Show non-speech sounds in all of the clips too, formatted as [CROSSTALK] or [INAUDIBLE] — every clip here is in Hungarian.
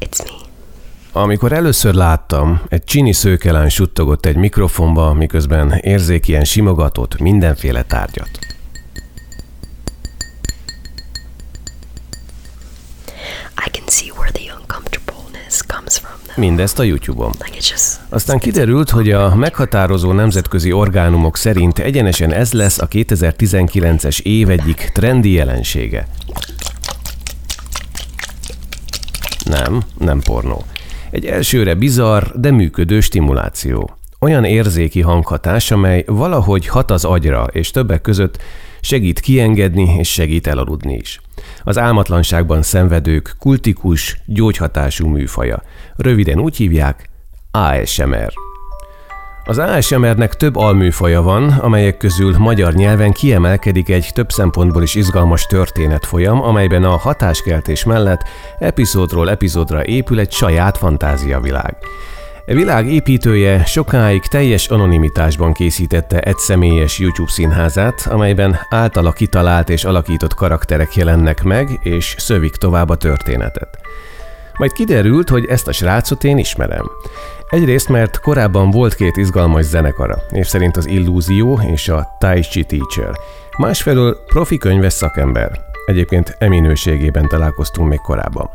It's me. Amikor először láttam, egy csini szőkelány suttogott egy mikrofonba, miközben érzékien simogatott mindenféle tárgyat. I can see where the uncomfortableness comes from. Mindezt a YouTube-on. Aztán kiderült, hogy a meghatározó nemzetközi orgánumok szerint egyenesen ez lesz a 2019-es év egyik trendi jelensége. Nem, nem pornó. Egy elsőre bizarr, de működő stimuláció. Olyan érzéki hanghatás, amely valahogy hat az agyra, és többek között segít kiengedni és segít elaludni is. Az álmatlanságban szenvedők kultikus, gyógyhatású műfaja. Röviden úgy hívják ASMR. Az ASMR-nek több alműfaja van, amelyek közül magyar nyelven kiemelkedik egy több szempontból is izgalmas történetfolyam, amelyben a hatáskeltés mellett epizódról epizódra épül egy saját fantáziavilág. E világ építője sokáig teljes anonimitásban készítette egy személyes YouTube színházát, amelyben általa kitalált és alakított karakterek jelennek meg, és szövik tovább a történetet. Majd kiderült, hogy ezt a srácot én ismerem. Egyrészt, mert korábban volt két izgalmas zenekara, és szerint az Illúzió és a Tai Chi Teacher. Másfelől profi könyves szakember. Egyébként eminőségében találkoztunk még korábban.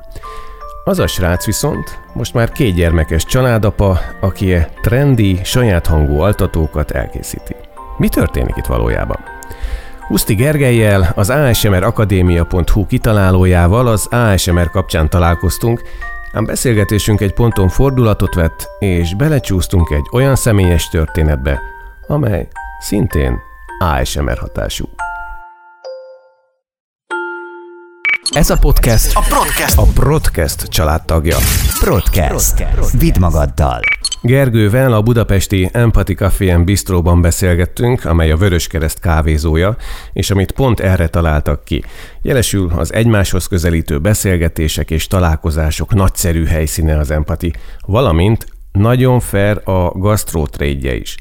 Az a srác viszont most már két gyermekes családapa, aki e trendi, saját hangú altatókat elkészíti. Mi történik itt valójában? Huszti Gergelyel, az ASMR Akadémia.hu kitalálójával az ASMR kapcsán találkoztunk, ám beszélgetésünk egy ponton fordulatot vett, és belecsúsztunk egy olyan személyes történetbe, amely szintén ASMR hatású. Ez a podcast A podcast. a Broadcast családtagja. Podcast. Vidd magaddal. Gergővel a budapesti Empathy Café Bistróban beszélgettünk, amely a Vöröskereszt kávézója, és amit pont erre találtak ki. Jelesül az egymáshoz közelítő beszélgetések és találkozások nagyszerű helyszíne az Empathy, valamint nagyon fair a gasztrótrédje is.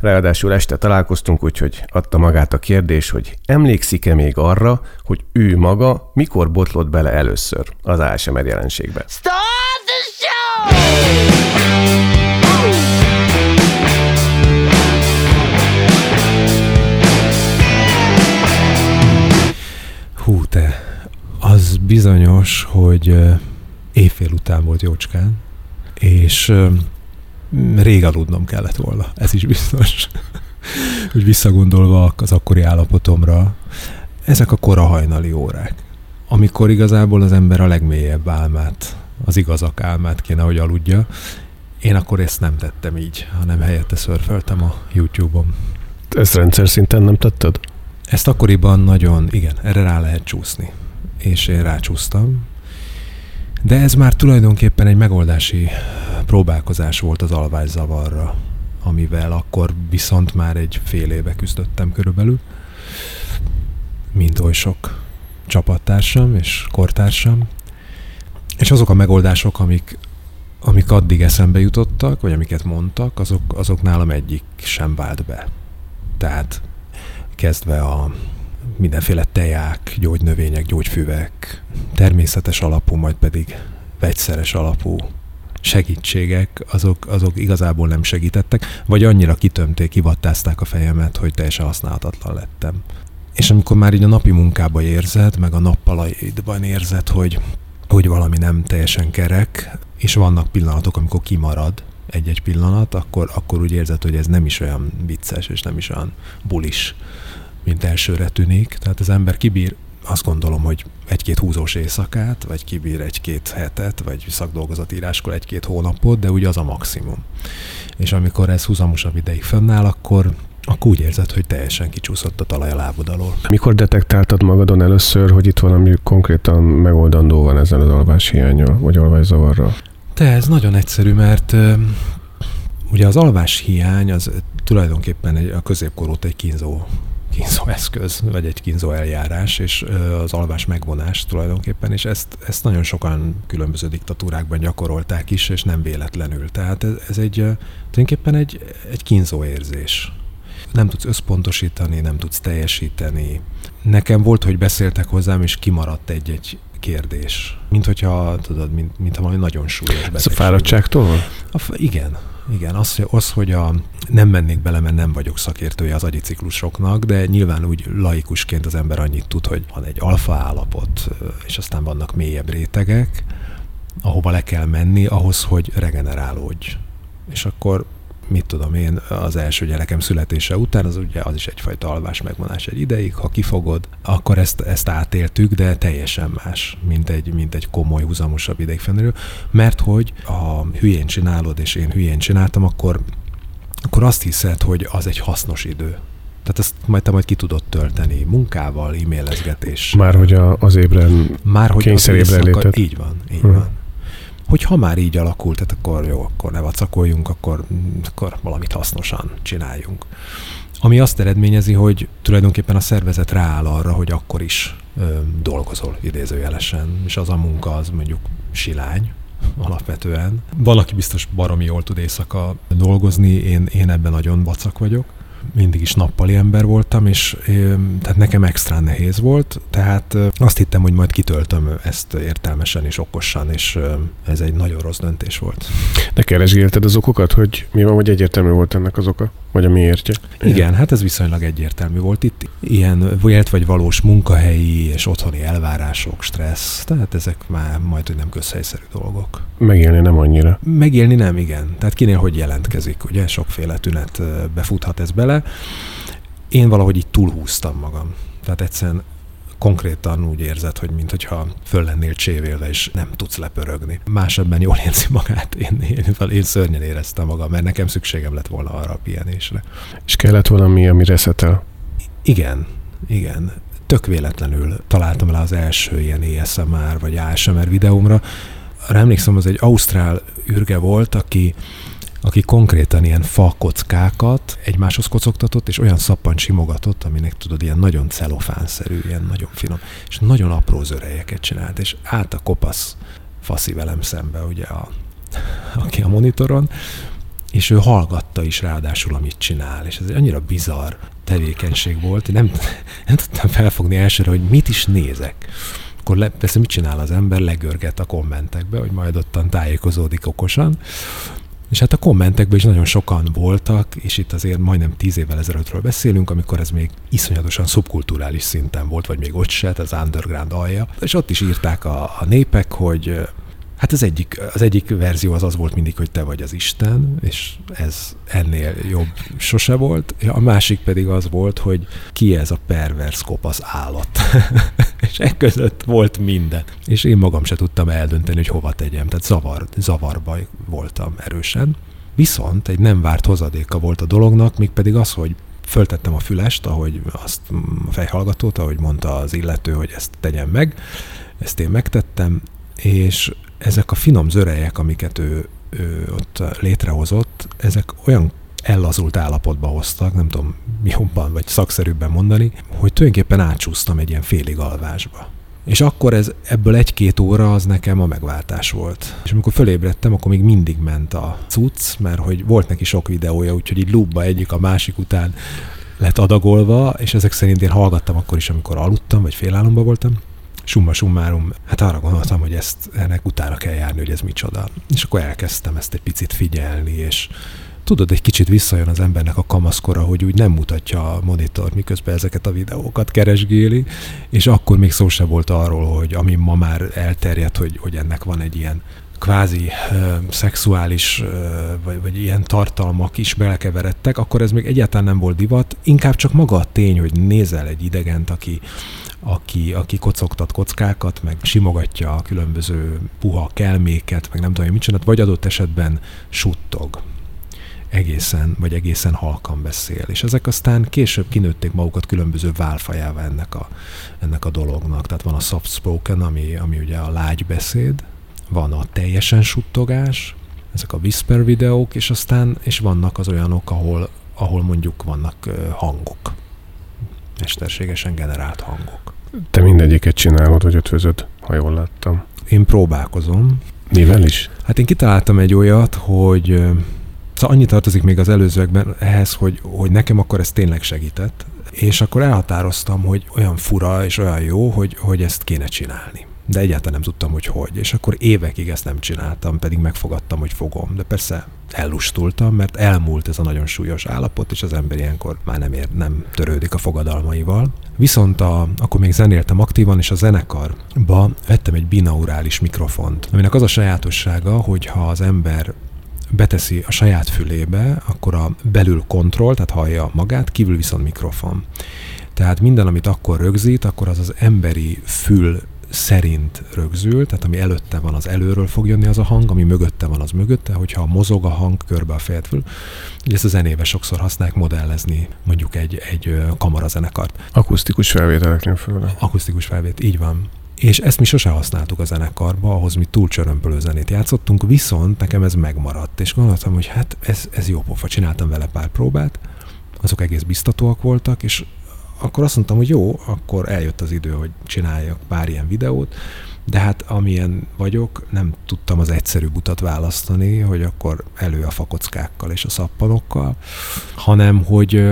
Ráadásul este találkoztunk, úgyhogy adta magát a kérdés, hogy emlékszik-e még arra, hogy ő maga mikor botlott bele először az ASMR jelenségbe. Start the show! Hú, te, az bizonyos, hogy ö, éjfél után volt jócskán, és rég aludnom kellett volna, ez is biztos. [LAUGHS] hogy visszagondolva az akkori állapotomra, ezek a kora hajnali órák, amikor igazából az ember a legmélyebb álmát, az igazak álmát kéne, hogy aludja. Én akkor ezt nem tettem így, hanem helyette szörföltem a YouTube-on. Ezt rendszer szinten nem tetted? Ezt akkoriban nagyon, igen, erre rá lehet csúszni. És én rácsúsztam. De ez már tulajdonképpen egy megoldási próbálkozás volt az alvászavarra, amivel akkor viszont már egy fél éve küzdöttem körülbelül, mint oly sok csapattársam és kortársam. És azok a megoldások, amik, amik addig eszembe jutottak, vagy amiket mondtak, azok, azok nálam egyik sem vált be. Tehát kezdve a mindenféle teják, gyógynövények, gyógyfüvek, természetes alapú, majd pedig vegyszeres alapú segítségek, azok, azok igazából nem segítettek, vagy annyira kitömték, kivattázták a fejemet, hogy teljesen használhatatlan lettem. És amikor már így a napi munkába érzed, meg a nappalaidban érzed, hogy, hogy valami nem teljesen kerek, és vannak pillanatok, amikor kimarad egy-egy pillanat, akkor, akkor úgy érzed, hogy ez nem is olyan vicces, és nem is olyan bulis, mint elsőre tűnik. Tehát az ember kibír, azt gondolom, hogy egy-két húzós éjszakát, vagy kibír egy-két hetet, vagy szakdolgozatíráskor egy-két hónapot, de ugye az a maximum. És amikor ez húzamosabb ideig fönnáll, akkor, akkor úgy érzed, hogy teljesen kicsúszott a talaj a lábod alól. Mikor detektáltad magadon először, hogy itt valami konkrétan megoldandó van ezzel az alváshiányjal, vagy alvászavarral? De ez nagyon egyszerű, mert ugye az alvás hiány az tulajdonképpen egy, a középkor óta egy kínzó, kínzó eszköz, vagy egy kínzó eljárás, és az alvás megvonás tulajdonképpen, és ezt, ezt nagyon sokan különböző diktatúrákban gyakorolták is, és nem véletlenül. Tehát ez, ez egy, tulajdonképpen egy, egy kínzó érzés. Nem tudsz összpontosítani, nem tudsz teljesíteni. Nekem volt, hogy beszéltek hozzám, és kimaradt egy-egy kérdés. Mint hogyha, tudod, mint, mint ha valami nagyon súlyos Ez a betegség. fáradtságtól? A, igen, igen. Az, hogy- az, hogy a, nem mennék bele, mert nem vagyok szakértője az agyiciklusoknak, de nyilván úgy laikusként az ember annyit tud, hogy van egy alfa állapot, és aztán vannak mélyebb rétegek, ahova le kell menni ahhoz, hogy regenerálódj. És akkor mit tudom én, az első gyerekem születése után, az ugye az is egyfajta alvás megvonás egy ideig, ha kifogod, akkor ezt, ezt átéltük, de teljesen más, mint egy, mint egy komoly, húzamosabb ideig fennálló, mert hogy ha hülyén csinálod, és én hülyén csináltam, akkor, akkor azt hiszed, hogy az egy hasznos idő. Tehát ezt majd te majd ki tudod tölteni munkával, e-mailezgetéssel. Már hogy a, az ébren Már hogy az Kényszerébre éjszaka, léted. így van, így Mhm. van. Hogy ha már így alakult, tehát akkor jó, akkor ne vacakoljunk, akkor, mm, akkor valamit hasznosan csináljunk. Ami azt eredményezi, hogy tulajdonképpen a szervezet rááll arra, hogy akkor is ö, dolgozol idézőjelesen, és az a munka az mondjuk silány, [LAUGHS] alapvetően. Valaki biztos baromi jól tud éjszaka dolgozni, én, én ebben nagyon vacak vagyok mindig is nappali ember voltam, és tehát nekem extra nehéz volt, tehát azt hittem, hogy majd kitöltöm ezt értelmesen és okosan, és ez egy nagyon rossz döntés volt. De keresgélted az okokat, hogy mi van, vagy egyértelmű volt ennek az oka? Vagy a miértje? Igen, hát ez viszonylag egyértelmű volt itt. Ilyen vélt vagy valós munkahelyi és otthoni elvárások, stressz, tehát ezek már majd, hogy nem közhelyszerű dolgok. Megélni nem annyira. Megélni nem, igen. Tehát kinél hogy jelentkezik, ugye sokféle tünet befuthat ez bele. Én valahogy így túlhúztam magam. Tehát egyszerűen konkrétan úgy érzed, hogy mintha föl lennél csévélve, és nem tudsz lepörögni. Más ebben jól érzi magát. Én, én, én szörnyen éreztem magam, mert nekem szükségem lett volna arra a pihenésre. És kellett valami, ami reszetel. Igen, igen. Tök véletlenül találtam le az első ilyen ASMR vagy ASMR videómra. Arra emlékszem, az egy ausztrál űrge volt, aki aki konkrétan ilyen fa kockákat egymáshoz kocogtatott, és olyan szappan simogatott, aminek tudod, ilyen nagyon celofánszerű, ilyen nagyon finom, és nagyon apró zörejeket csinált, és állt a kopasz faszi velem szembe, ugye, a, aki a monitoron, és ő hallgatta is ráadásul, amit csinál, és ez egy annyira bizarr tevékenység volt, hogy nem, nem tudtam felfogni elsőre, hogy mit is nézek. Akkor le, persze mit csinál az ember? Legörget a kommentekbe, hogy majd ottan tájékozódik okosan. És hát a kommentekben is nagyon sokan voltak, és itt azért majdnem tíz évvel ezelőttről beszélünk, amikor ez még iszonyatosan szubkulturális szinten volt, vagy még ott se, az underground alja. És ott is írták a, a népek, hogy Hát az egyik, az egyik verzió az az volt mindig, hogy te vagy az Isten, és ez ennél jobb sose volt. A másik pedig az volt, hogy ki ez a pervers kopasz állat. [LAUGHS] és e között volt minden. És én magam se tudtam eldönteni, hogy hova tegyem. Tehát zavar, zavarba voltam erősen. Viszont egy nem várt hozadéka volt a dolognak, mégpedig az, hogy föltettem a fülest, ahogy azt a fejhallgatót, ahogy mondta az illető, hogy ezt tegyem meg. Ezt én megtettem, és ezek a finom zörejek, amiket ő, ő ott létrehozott, ezek olyan ellazult állapotba hoztak, nem tudom jobban vagy szakszerűbben mondani, hogy tulajdonképpen átsúsztam egy ilyen félig alvásba. És akkor ez, ebből egy-két óra az nekem a megváltás volt. És amikor fölébredtem, akkor még mindig ment a cucc, mert hogy volt neki sok videója, úgyhogy így loopba egyik a másik után lett adagolva, és ezek szerint én hallgattam akkor is, amikor aludtam, vagy félálomba voltam summa summarum, hát arra gondoltam, hogy ezt ennek utána kell járni, hogy ez micsoda. És akkor elkezdtem ezt egy picit figyelni, és tudod, egy kicsit visszajön az embernek a kamaszkora, hogy úgy nem mutatja a monitor, miközben ezeket a videókat keresgéli, és akkor még szó se volt arról, hogy ami ma már elterjedt, hogy, hogy ennek van egy ilyen kvázi ö, szexuális ö, vagy, vagy ilyen tartalmak is belekeveredtek, akkor ez még egyáltalán nem volt divat, inkább csak maga a tény, hogy nézel egy idegent, aki, aki, aki kocogtat kockákat, meg simogatja a különböző puha kelméket, meg nem tudom, mit csinál, vagy adott esetben suttog egészen, vagy egészen halkan beszél. És ezek aztán később kinőtték magukat különböző válfajává ennek a, ennek a dolognak. Tehát van a soft spoken, ami, ami ugye a lágy beszéd, van a teljesen suttogás, ezek a whisper videók, és aztán és vannak az olyanok, ahol, ahol mondjuk vannak hangok, mesterségesen generált hangok. Te mindegyiket csinálod, vagy ötvözöd, ha jól láttam. Én próbálkozom. Mivel is? Hát én kitaláltam egy olyat, hogy szóval annyi tartozik még az előzőekben ehhez, hogy, hogy nekem akkor ez tényleg segített, és akkor elhatároztam, hogy olyan fura és olyan jó, hogy, hogy ezt kéne csinálni. De egyáltalán nem tudtam, hogy hogy. És akkor évekig ezt nem csináltam, pedig megfogadtam, hogy fogom. De persze ellustultam, mert elmúlt ez a nagyon súlyos állapot, és az ember ilyenkor már nem, ér, nem törődik a fogadalmaival. Viszont a, akkor még zenéltem aktívan, és a zenekarba vettem egy binaurális mikrofont, aminek az a sajátossága, hogy ha az ember beteszi a saját fülébe, akkor a belül kontroll, tehát hallja magát, kívül viszont mikrofon. Tehát minden, amit akkor rögzít, akkor az az emberi fül szerint rögzül, tehát ami előtte van, az előről fog jönni az a hang, ami mögötte van, az mögötte, hogyha mozog a hang körbe a fejet fül. Ugye ezt a zenébe sokszor használják modellezni mondjuk egy, egy kamarazenekart. Akusztikus felvételeknél főleg. Akusztikus felvét, így van. És ezt mi sose használtuk a zenekarba, ahhoz mi túl csörömpölő zenét játszottunk, viszont nekem ez megmaradt, és gondoltam, hogy hát ez, ez jó pofa, csináltam vele pár próbát, azok egész biztatóak voltak, és akkor azt mondtam, hogy jó, akkor eljött az idő, hogy csináljak pár ilyen videót, de hát amilyen vagyok, nem tudtam az egyszerűbb utat választani, hogy akkor elő a fakockákkal és a szappanokkal, hanem hogy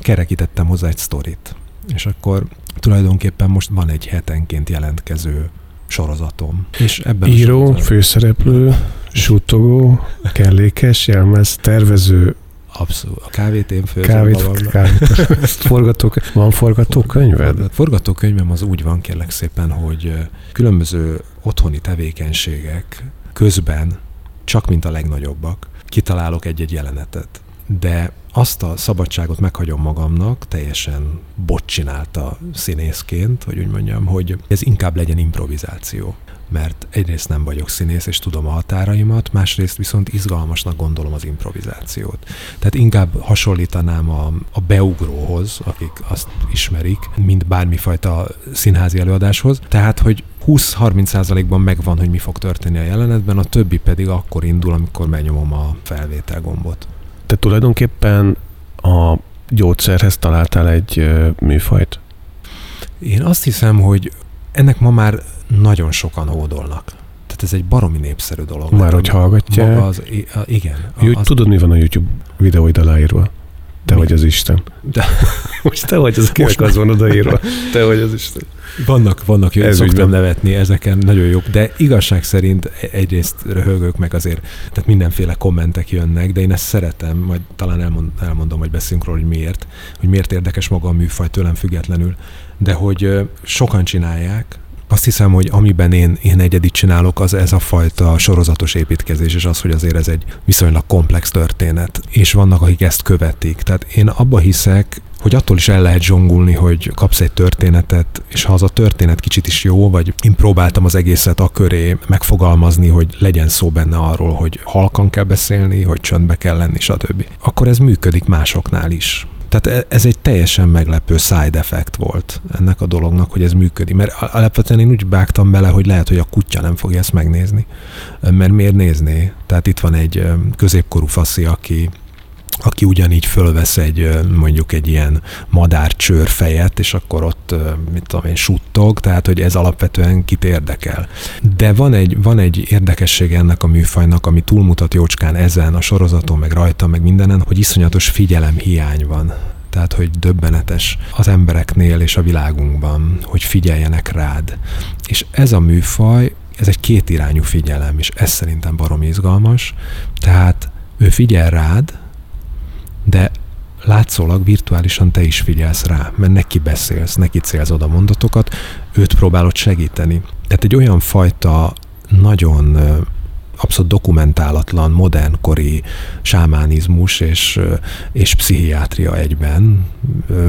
kerekítettem hozzá egy sztorit. És akkor tulajdonképpen most van egy hetenként jelentkező sorozatom. És ebben Író, a főszereplő, suttogó, kellékes, jelmez, tervező, Abszolút. A kávét én főzöm kávét, kávét. [LAUGHS] Forgatók, van forgatókönyved? Forgatókönyvem az úgy van, kérlek szépen, hogy különböző otthoni tevékenységek közben, csak mint a legnagyobbak, kitalálok egy-egy jelenetet. De azt a szabadságot meghagyom magamnak, teljesen bot csinálta színészként, hogy úgy mondjam, hogy ez inkább legyen improvizáció. Mert egyrészt nem vagyok színész, és tudom a határaimat, másrészt viszont izgalmasnak gondolom az improvizációt. Tehát inkább hasonlítanám a, a beugróhoz, akik azt ismerik, mint bármifajta színházi előadáshoz. Tehát, hogy 20-30 százalékban megvan, hogy mi fog történni a jelenetben, a többi pedig akkor indul, amikor megnyomom a felvétel gombot. Te tulajdonképpen a gyógyszerhez találtál egy műfajt? Én azt hiszem, hogy ennek ma már nagyon sokan hódolnak. Tehát ez egy baromi népszerű dolog. Már hogy hallgatják. Maga az, igen. A, az, tudod, mi van a YouTube videóid aláírva? Te Mi? vagy az Isten. De- [LAUGHS] Most te vagy az, akinek Most az van odaírva. [LAUGHS] Te vagy az Isten. Vannak, vannak, jó, Ez szoktam nevetni ezeken, nagyon jók, de igazság szerint egyrészt röhögök meg azért, tehát mindenféle kommentek jönnek, de én ezt szeretem, majd talán elmond, elmondom, hogy beszélünk róla, hogy miért, hogy miért érdekes maga a műfaj tőlem függetlenül, de hogy sokan csinálják, azt hiszem, hogy amiben én, én egyedit csinálok, az ez a fajta sorozatos építkezés, és az, hogy azért ez egy viszonylag komplex történet. És vannak, akik ezt követik. Tehát én abba hiszek, hogy attól is el lehet zsongulni, hogy kapsz egy történetet, és ha az a történet kicsit is jó, vagy én próbáltam az egészet a köré megfogalmazni, hogy legyen szó benne arról, hogy halkan kell beszélni, hogy csöndbe kell lenni, stb. Akkor ez működik másoknál is. Tehát e- ez egy teljesen meglepő side effect volt ennek a dolognak, hogy ez működik. Mert al- alapvetően én úgy vágtam bele, hogy lehet, hogy a kutya nem fogja ezt megnézni. Mert miért nézné? Tehát itt van egy középkorú faszi, aki aki ugyanígy fölvesz egy mondjuk egy ilyen madárcsőr fejet, és akkor ott, mit tudom én, suttog, tehát hogy ez alapvetően kit érdekel. De van egy, van egy érdekessége ennek a műfajnak, ami túlmutat jócskán ezen, a sorozaton, meg rajta, meg mindenen, hogy iszonyatos figyelem hiány van. Tehát, hogy döbbenetes az embereknél és a világunkban, hogy figyeljenek rád. És ez a műfaj, ez egy kétirányú figyelem, és ez szerintem barom izgalmas. Tehát ő figyel rád, de látszólag virtuálisan te is figyelsz rá, mert neki beszélsz, neki célzod a mondatokat, őt próbálod segíteni. Tehát egy olyan fajta nagyon abszolút dokumentálatlan, modernkori sámánizmus és, és pszichiátria egyben,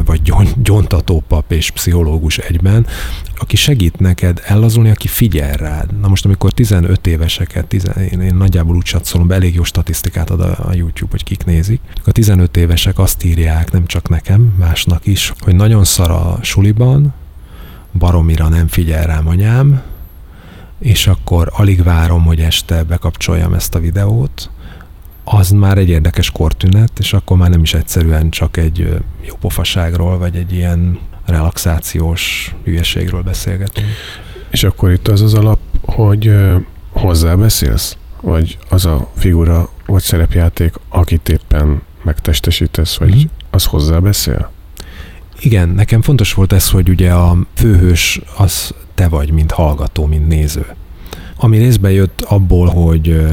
vagy gyon- gyontatópap és pszichológus egyben, aki segít neked ellazulni, aki figyel rád. Na most, amikor 15 éveseket, 10, én, én nagyjából úgy satszolom, be, elég jó statisztikát ad a, a YouTube, hogy kik nézik. A 15 évesek azt írják, nem csak nekem, másnak is, hogy nagyon szar a suliban, baromira nem figyel rám anyám, és akkor alig várom, hogy este bekapcsoljam ezt a videót, az már egy érdekes kortünet, és akkor már nem is egyszerűen csak egy jó pofaságról, vagy egy ilyen relaxációs hülyeségről beszélgetünk. És akkor itt az az alap, hogy ö, hozzá beszélsz? Vagy az a figura vagy szerepjáték, akit éppen megtestesítesz, vagy Mhm. az hozzá beszél? Igen, nekem fontos volt ez, hogy ugye a főhős az te vagy, mint hallgató, mint néző. Ami részben jött abból, hogy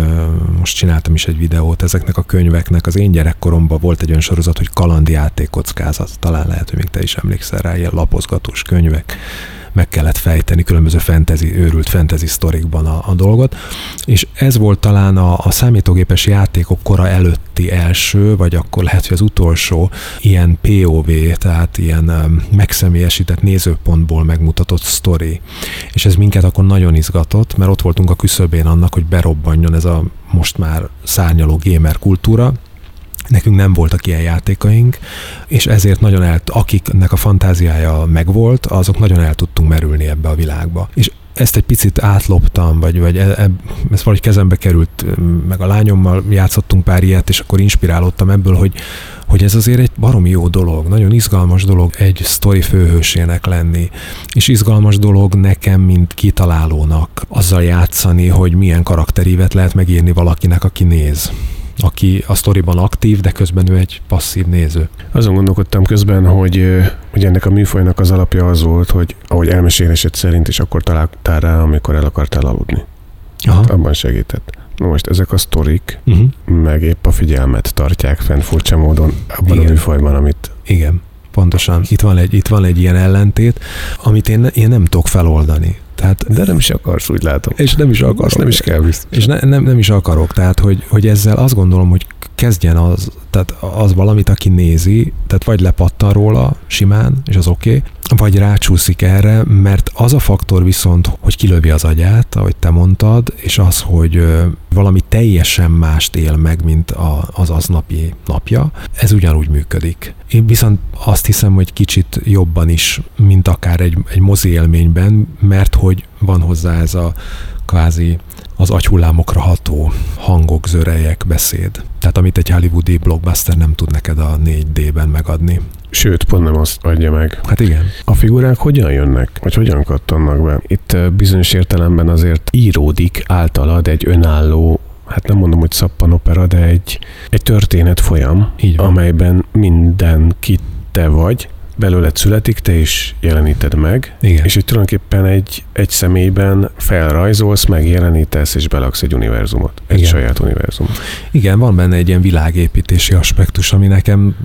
most csináltam is egy videót ezeknek a könyveknek. Az én gyerekkoromban volt egy olyan sorozat, hogy Kalandi játékkockázat. Talán lehet, hogy még te is emlékszel rá, ilyen lapozgatós könyvek meg kellett fejteni különböző fantasy, őrült fantasy sztorikban a, a dolgot, és ez volt talán a, a számítógépes játékok kora előtti első, vagy akkor lehet, hogy az utolsó ilyen POV, tehát ilyen um, megszemélyesített nézőpontból megmutatott sztori. És ez minket akkor nagyon izgatott, mert ott voltunk a küszöbén annak, hogy berobbanjon ez a most már szárnyaló gamer kultúra, Nekünk nem voltak ilyen játékaink, és ezért nagyon el, akiknek a fantáziája megvolt, azok nagyon el tudtunk merülni ebbe a világba. És ezt egy picit átloptam, vagy, vagy e, e, ez valahogy kezembe került, meg a lányommal játszottunk pár ilyet, és akkor inspirálódtam ebből, hogy, hogy ez azért egy baromi jó dolog, nagyon izgalmas dolog egy sztori főhősének lenni, és izgalmas dolog nekem, mint kitalálónak azzal játszani, hogy milyen karakterívet lehet megírni valakinek, aki néz aki a sztoriban aktív, de közben ő egy passzív néző. Azon gondolkodtam közben, hogy, hogy ennek a műfajnak az alapja az volt, hogy ahogy elmesélésed szerint is akkor találtál rá, amikor el akartál aludni. Aha. Abban segített. Na most ezek a sztorik, Uh-huh. meg épp a figyelmet tartják fenn furcsa módon abban Igen. a műfajban, amit Igen, pontosan. Itt van egy, itt van egy ilyen ellentét, amit én, én nem tudok feloldani. Tehát, de nem is akarsz, úgy látom. és nem is akarok. Azt nem is kell biztos. És ne, nem, nem is akarok, tehát hogy, hogy ezzel azt gondolom, hogy kezdjen az, tehát az valamit, aki nézi, tehát vagy lepattan róla simán, és az oké, okay, vagy rácsúszik erre, mert az a faktor viszont, hogy kilövi az agyát, ahogy te mondtad, és az, hogy valami teljesen mást él meg, mint az aznapi napja, ez ugyanúgy működik. Én viszont azt hiszem, hogy kicsit jobban is, mint akár egy, egy mozi élményben, mert hogy van hozzá ez a kvázi az agyhullámokra ható hangok, zörejek, beszéd. Tehát amit egy hollywoodi blockbuster nem tud neked a 4D-ben megadni. Sőt, pont nem azt adja meg. Hát igen. A figurák hogyan jönnek, vagy hogyan kattannak be? Itt bizonyos értelemben azért íródik általad egy önálló, hát nem mondom, hogy szappanopera, de egy, egy történet folyam, amelyben mindenki te vagy, belőled születik, te is jeleníted meg, Igen. és hogy tulajdonképpen egy, egy személyben felrajzolsz, megjelenítesz, és belaksz egy univerzumot, egy Igen. saját univerzumot. Igen, van benne egy ilyen világépítési aspektus, ami nekem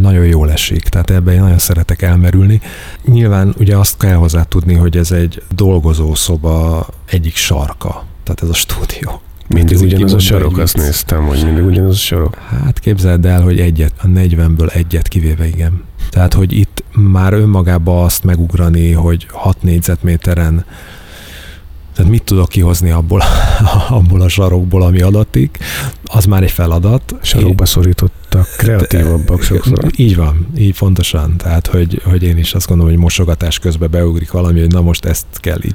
nagyon jól esik, tehát ebben én nagyon szeretek elmerülni. Nyilván ugye azt kell hozzá tudni, hogy ez egy dolgozószoba egyik sarka, tehát ez a stúdió. Mindig ugyanaz a sarok, azt néztem, hogy mindig ugyanaz a sarok. Hát képzeld el, hogy egyet, a 40-ből egyet kivéve, igen. Tehát, hogy itt már önmagába azt megugrani, hogy 6 négyzetméteren tehát mit tudok kihozni abból, [LAUGHS] abból a sarokból, ami adatik, az már egy feladat. Sarokba szorítottak, kreatívabbak sokszor. Így van, így pontosan. Tehát, hogy, hogy én is azt gondolom, hogy mosogatás közben beugrik valami, hogy na most ezt kell így.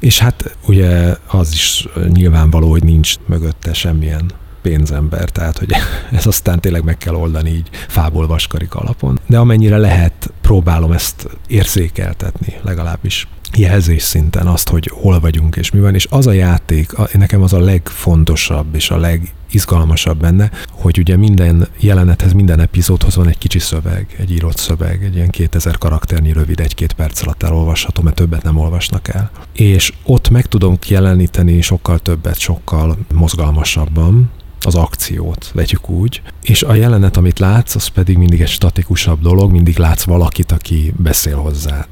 És hát ugye az is nyilvánvaló, hogy nincs mögötte semmilyen pénzember, tehát hogy [LAUGHS] ez aztán tényleg meg kell oldani így fából vaskarik alapon. De amennyire lehet, próbálom ezt érzékeltetni legalábbis jelzés szinten azt, hogy hol vagyunk és mi van, és az a játék, nekem az a legfontosabb és a legizgalmasabb benne, hogy ugye minden jelenethez, minden epizódhoz van egy kicsi szöveg, egy írott szöveg, egy ilyen 2000 karakternyi rövid, egy-két perc alatt elolvasható, mert többet nem olvasnak el. És ott meg tudom jeleníteni sokkal többet, sokkal mozgalmasabban, az akciót, vegyük úgy, és a jelenet, amit látsz, az pedig mindig egy statikusabb dolog, mindig látsz valakit, aki beszél hozzád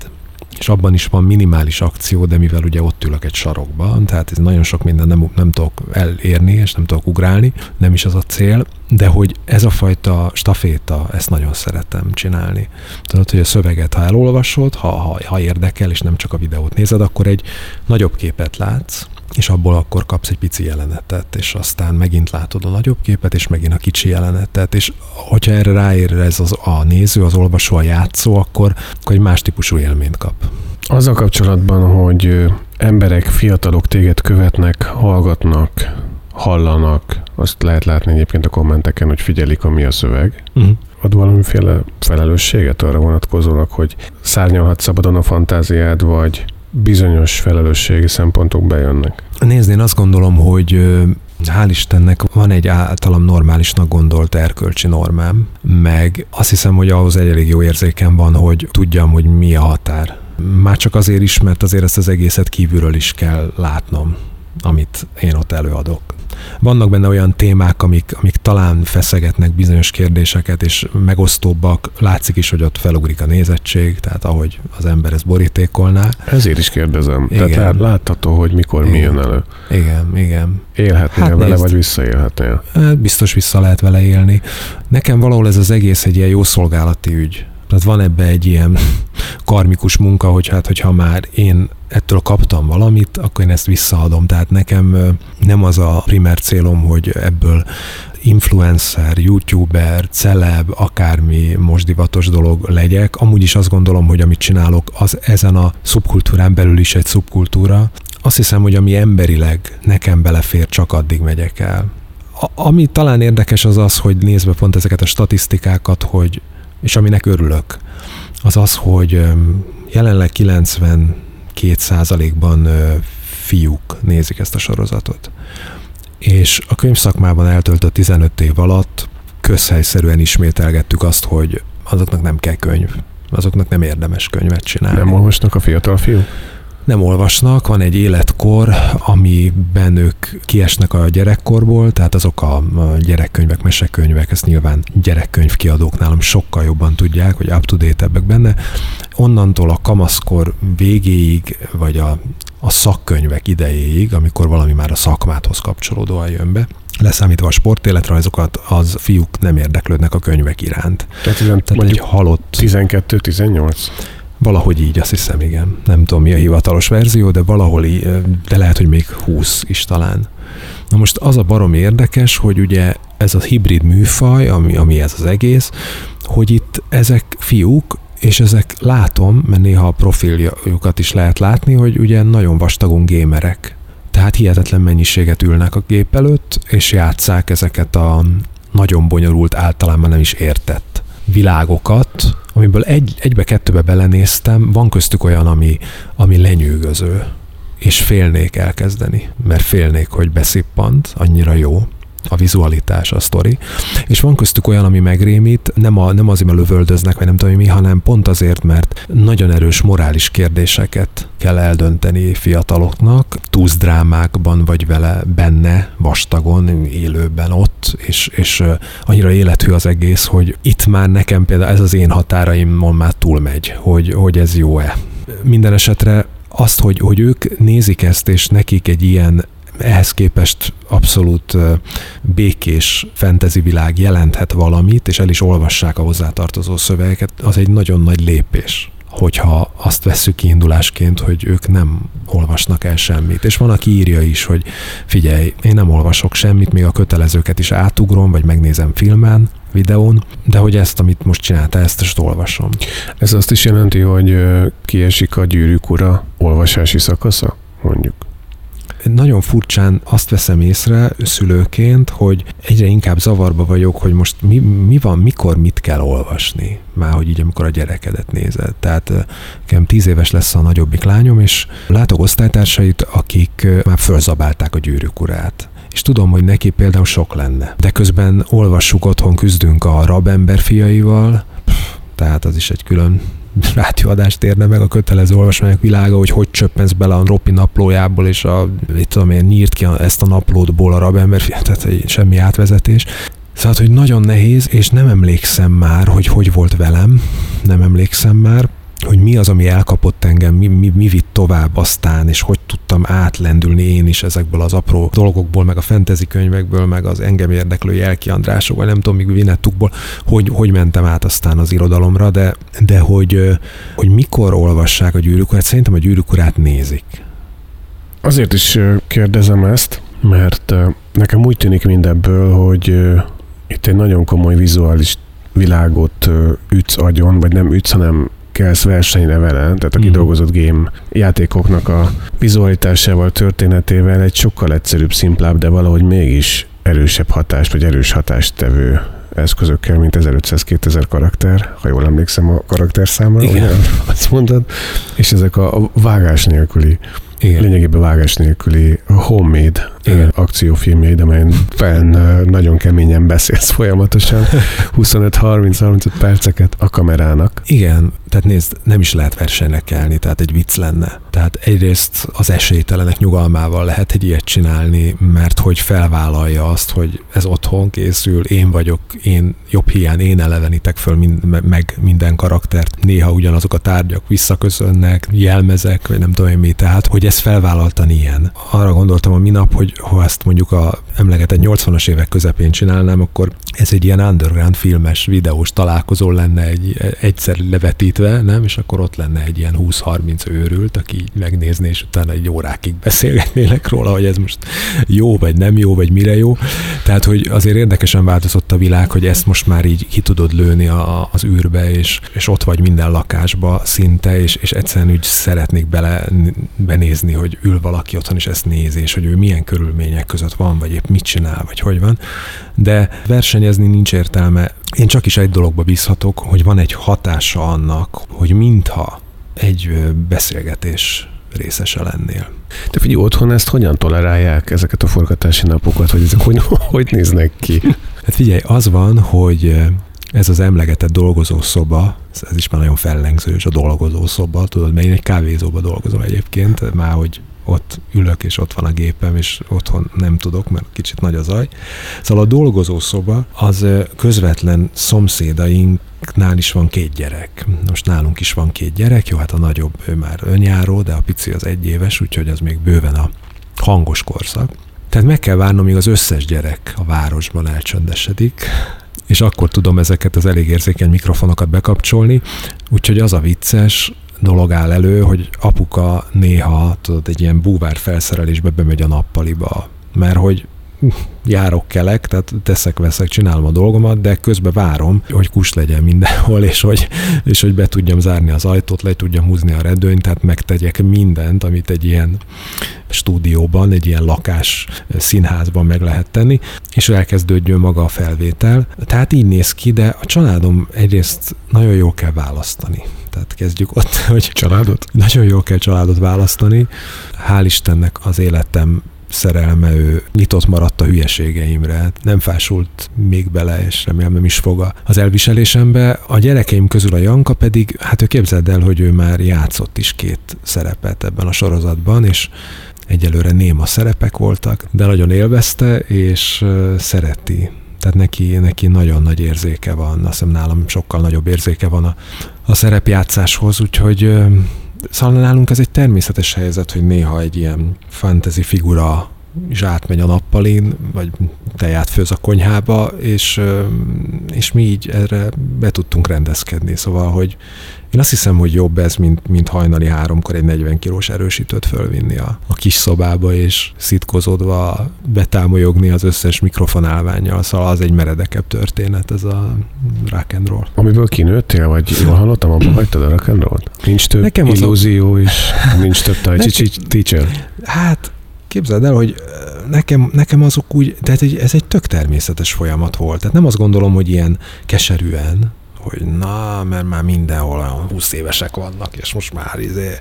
és abban is van minimális akció, de mivel ugye ott ülök egy sarokban, tehát ez nagyon sok minden nem, nem tudok elérni, és nem tudok ugrálni, nem is az a cél, de hogy ez a fajta staféta, ezt nagyon szeretem csinálni. Tudod, hogy a szöveget, ha elolvasod, ha, ha, ha érdekel, és nem csak a videót nézed, akkor egy nagyobb képet látsz, és abból akkor kapsz egy pici jelenetet, és aztán megint látod a nagyobb képet, és megint a kicsi jelenetet, és hogyha erre ráér ez az, a néző, az olvasó, a játszó, akkor, akkor egy más típusú élményt kap. Azzal kapcsolatban, hogy emberek, fiatalok téged követnek, hallgatnak, hallanak, azt lehet látni egyébként a kommenteken, hogy figyelik, ami a szöveg. Uh-huh. Ad valamiféle felelősséget arra vonatkozólag, hogy szárnyalhat szabadon a fantáziád, vagy bizonyos felelősségi szempontok bejönnek. Nézd, én azt gondolom, hogy hál' Istennek van egy általam normálisnak gondolt erkölcsi normám, meg azt hiszem, hogy ahhoz egy elég jó érzékem van, hogy tudjam, hogy mi a határ Már csak azért is, mert azért ezt az egészet kívülről is kell látnom, amit én ott előadok. Vannak benne olyan témák, amik, amik talán feszegetnek bizonyos kérdéseket, és megosztóbbak. Látszik is, hogy ott felugrik a nézettség, tehát ahogy az ember ezt borítékolná. Ezért is kérdezem. Igen. Tehát látható, hogy mikor mi Igen. jön elő. Igen, igen. Élhetnél Hát vele, nézd. vagy visszaélhetnél. Hát Biztos vissza lehet vele élni. Nekem valahol ez az egész egy ilyen jó szolgálati ügy. Tehát van ebbe egy ilyen karmikus munka, hogy hát, hogyha már én ettől kaptam valamit, akkor én ezt visszaadom. Tehát nekem nem az a primer célom, hogy ebből influencer, youtuber, celeb, akármi most divatos dolog legyek. Amúgy is azt gondolom, hogy amit csinálok, az ezen a szubkultúrán belül is egy szubkultúra. Azt hiszem, hogy ami emberileg nekem belefér, csak addig megyek el. A, ami talán érdekes az az, hogy nézve pont ezeket a statisztikákat, hogy, és aminek örülök, az az, hogy jelenleg 92%-ban ö, fiúk nézik ezt a sorozatot. És a könyvszakmában eltöltött 15 év alatt közhelyszerűen ismételgettük azt, hogy azoknak nem kell könyv, azoknak nem érdemes könyvet csinálni Nem olvasnak a fiatal fiúk? Nem olvasnak, van egy életkor, amiben ők kiesnek a gyerekkorból, tehát azok a gyerekkönyvek, mesekönyvek, ezt nyilván gyerekkönyvkiadók nálam sokkal jobban tudják, hogy up to date benne. Onnantól a kamaszkor végéig, vagy a, a szakkönyvek idejéig, amikor valami már a szakmáthoz kapcsolódóan jön be, leszámítva a sportéletrajzokat, az fiúk nem érdeklődnek a könyvek iránt. Tehát, Tehát egy halott 12-18? Valahogy így, azt hiszem, igen. Nem tudom, mi a hivatalos verzió, de valahol így, de lehet, hogy még 20 is talán. Na most az a baromi érdekes, hogy ugye ez a hibrid műfaj, ami, ami ez az egész, hogy itt ezek fiúk, és ezek látom, mert néha a profiljukat is lehet látni, hogy ugye nagyon vastagon gémerek. Tehát hihetetlen mennyiséget ülnek a gép előtt, és játszák ezeket a nagyon bonyolult, általában nem is értett világokat, amiből egy, egybe-kettőbe belenéztem, van köztük olyan, ami, ami lenyűgöző, és félnék elkezdeni, mert félnék, hogy beszippant, annyira jó a vizualitás, a sztori, és van köztük olyan, ami megrémít, nem, a, nem azért, mert lövöldöznek, vagy nem tudom mi, hanem pont azért, mert nagyon erős morális kérdéseket kell eldönteni fiataloknak, túsz drámákban vagy vele benne, vastagon, élőben ott, és, és annyira élethű az egész, hogy itt már nekem például ez az én határaimon már túlmegy, hogy, hogy ez jó-e. Minden esetre azt, hogy, hogy ők nézik ezt, és nekik egy ilyen ehhez képest abszolút békés fantasy világ jelenthet valamit, és el is olvassák a hozzátartozó szövegeket, az egy nagyon nagy lépés hogyha azt vesszük kiindulásként, hogy ők nem olvasnak el semmit. És van, aki írja is, hogy figyelj, én nem olvasok semmit, még a kötelezőket is átugrom, vagy megnézem filmen, videón, de hogy ezt, amit most csináltál, ezt is olvasom. Ez azt is jelenti, hogy kiesik a gyűrűk ura olvasási szakasza, mondjuk. Nagyon furcsán azt veszem észre szülőként, hogy egyre inkább zavarba vagyok, hogy most mi, mi van, mikor mit kell olvasni. Már hogy így, amikor a gyerekedet nézed. Tehát nekem tíz éves lesz a nagyobbik lányom, és látok osztálytársait, akik már fölzabálták a gyűrűk urát. És tudom, hogy neki például sok lenne. De közben olvassuk otthon, küzdünk a rabember fiaival, tehát az is egy külön rádióadást érne meg a kötelező olvasmányok világa, hogy hogy csöppensz bele a Ropi naplójából, és a, mit tudom én, nyírt ki ezt a naplódból a rabember, tehát egy semmi átvezetés. Szóval, hogy nagyon nehéz, és nem emlékszem már, hogy hogy volt velem, nem emlékszem már, hogy mi az, ami elkapott engem, mi, mi, mi vitt tovább aztán, és hogy tudtam átlendülni én is ezekből az apró dolgokból, meg a fantasy könyvekből, meg az engem érdeklő Jelki Andrások, vagy nem tudom, még Vinettukból, hogy, hogy mentem át aztán az irodalomra, de, de hogy, hogy mikor olvassák a gyűrűk urát, szerintem a gyűrűk urát nézik. Azért is kérdezem ezt, mert nekem úgy tűnik mindebből, hogy itt egy nagyon komoly vizuális világot ütsz agyon, vagy nem ütsz, hanem kelsz versenyre vele, tehát a Mhm. kidolgozott game játékoknak a vizualitásával, történetével egy sokkal egyszerűbb, szimplább, de valahogy mégis erősebb hatást, vagy erős hatást tevő eszközökkel, mint 1500-2000 karakter, ha jól emlékszem a karakterszámra, Igen. ugye? azt mondtad, és ezek a a vágás nélküli Igen. lényegében vágás nélküli homemade Igen. akciófilmjeid, amelyen fenn nagyon keményen beszélsz folyamatosan, [LAUGHS] 25-30-35 perceket a kamerának. Igen, tehát nézd, nem is lehet versenyre kelni, tehát egy vicc lenne. Tehát egyrészt az esélytelenek nyugalmával lehet egy ilyet csinálni, mert hogy felvállalja azt, hogy ez otthon készül, én vagyok, én jobb hiány, én elevenítek föl mind, me- meg minden karaktert. Néha ugyanazok a tárgyak visszaköszönnek, jelmezek, vagy nem tudom én mi. Tehát, hogy ez felvállaltan ilyen. Arra gondoltam a minap, hogy ha ezt mondjuk a emlegetett 80-as évek közepén csinálnám, akkor ez egy ilyen underground filmes, videós találkozó lenne egy, egyszer levetítve, nem? És akkor ott lenne egy ilyen 20-30 őrült, aki így megnézné, és utána egy órákig beszélgetnélek róla, hogy ez most jó, vagy nem jó, vagy mire jó. Tehát, hogy azért érdekesen változott a világ, hogy ezt most már így ki tudod lőni a, az űrbe, és, és ott vagy minden lakásba szinte, és, és egyszerűen úgy szeretnék bele benézni, hogy ül valaki otthon, és ezt nézi, és hogy ő milyen körülmények között van, vagy épp mit csinál, vagy hogy van. De versenyezni nincs értelme. Én csak is egy dologba bízhatok, hogy van egy hatása annak, hogy mintha egy beszélgetés részese lennél. De figyelj, otthon ezt hogyan tolerálják, ezeket a forgatási napokat, hogy ezek hogy, [LAUGHS] hogy néznek ki? Hát figyelj, az van, hogy ez az emlegetett dolgozószoba, ez ez is már nagyon fellengzős a dolgozószoba, tudod, mert én egy kávézóba dolgozom egyébként, már hogy ott ülök, és ott van a gépem, és otthon nem tudok, mert kicsit nagy a zaj. Szóval a dolgozószoba az közvetlen szomszédainknál is van két gyerek. Most nálunk is van két gyerek, jó, hát a nagyobb ő már önjáró, de a pici az egy éves, úgyhogy az még bőven a hangos korszak. Tehát meg kell várnom, míg az összes gyerek a városban elcsöndesedik, és akkor tudom ezeket az elég érzékeny mikrofonokat bekapcsolni, úgyhogy az a vicces dolog áll elő, hogy apuka néha tudod, egy ilyen búvár felszerelésbe bemegy a nappaliba, mert hogy járok kelek, tehát teszek, veszek, csinálom a dolgomat, de közben várom, hogy kus legyen mindenhol, és hogy, és hogy be tudjam zárni az ajtót, le tudjam húzni a redőnyt, tehát megtegyek mindent, amit egy ilyen stúdióban, egy ilyen lakás színházban meg lehet tenni, és elkezdődjön maga a felvétel. Tehát így néz ki, de a családom egyrészt nagyon jól kell választani. Tehát kezdjük ott, [LAUGHS] hogy Családot? nagyon jól kell családot választani. Hál' Istennek az életem szerelme, ő nyitott maradt a hülyeségeimre, nem fásult még bele, és remélem nem is fog az elviselésembe. A gyerekeim közül a Janka pedig, hát ő képzeld el, hogy ő már játszott is két szerepet ebben a sorozatban, és egyelőre néma szerepek voltak, de nagyon élvezte, és szereti. Tehát neki, neki nagyon nagy érzéke van, azt hiszem nálam sokkal nagyobb érzéke van a, a szerepjátszáshoz, úgyhogy Szóval nálunk ez egy természetes helyzet, hogy néha egy ilyen fantasy figura is átmegy a nappalin, vagy teját főz a konyhába, és, és mi így erre be tudtunk rendezkedni. Szóval, hogy én azt hiszem, hogy jobb ez, mint, mint hajnali háromkor egy 40 kilós erősítőt fölvinni a, a kis szobába, és szitkozódva betámolyogni az összes mikrofonálványjal. Szóval az egy meredekebb történet, ez a rock and roll. Amiből kinőttél, vagy jól hallottam, abban hagytad a rock and roll Nincs több Nekem az illúzió is, nincs több tai [LAUGHS] chi teacher. Hát, képzeld el, hogy nekem, nekem azok úgy, ez egy, ez egy tök természetes folyamat volt. Tehát nem azt gondolom, hogy ilyen keserűen, hogy na, mert már mindenhol olyan 20 évesek vannak, és most már izé...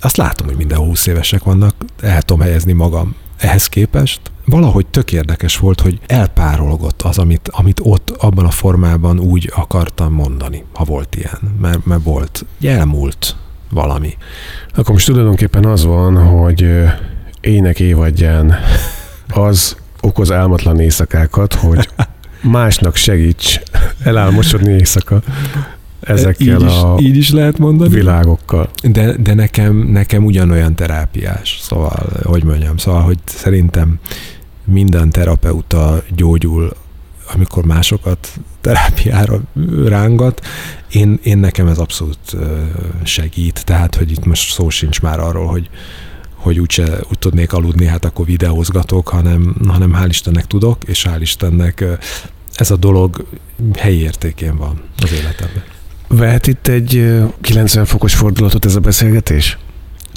Azt látom, hogy mindenhol 20 évesek vannak, el tudom helyezni magam ehhez képest. Valahogy tök érdekes volt, hogy elpárolgott az, amit, amit ott abban a formában úgy akartam mondani, ha volt ilyen. Mert, mert volt, elmúlt valami. Akkor most tulajdonképpen az van, hogy ének évadján az okoz álmatlan éjszakákat, hogy másnak segíts elálmosodni éjszaka ezekkel így is, a így is lehet mondani. világokkal. De, de nekem, nekem ugyanolyan terápiás, szóval, hogy mondjam, szóval, hogy szerintem minden terapeuta gyógyul, amikor másokat terápiára rángat. Én, én nekem ez abszolút segít, tehát, hogy itt most szó sincs már arról, hogy hogy úgyse úgy tudnék aludni, hát akkor videózgatok, hanem, hanem hál' Istennek tudok, és hál' Istennek ez a dolog helyi értékén van az életemben. Vehet itt egy ö, 90 fokos fordulatot ez a beszélgetés?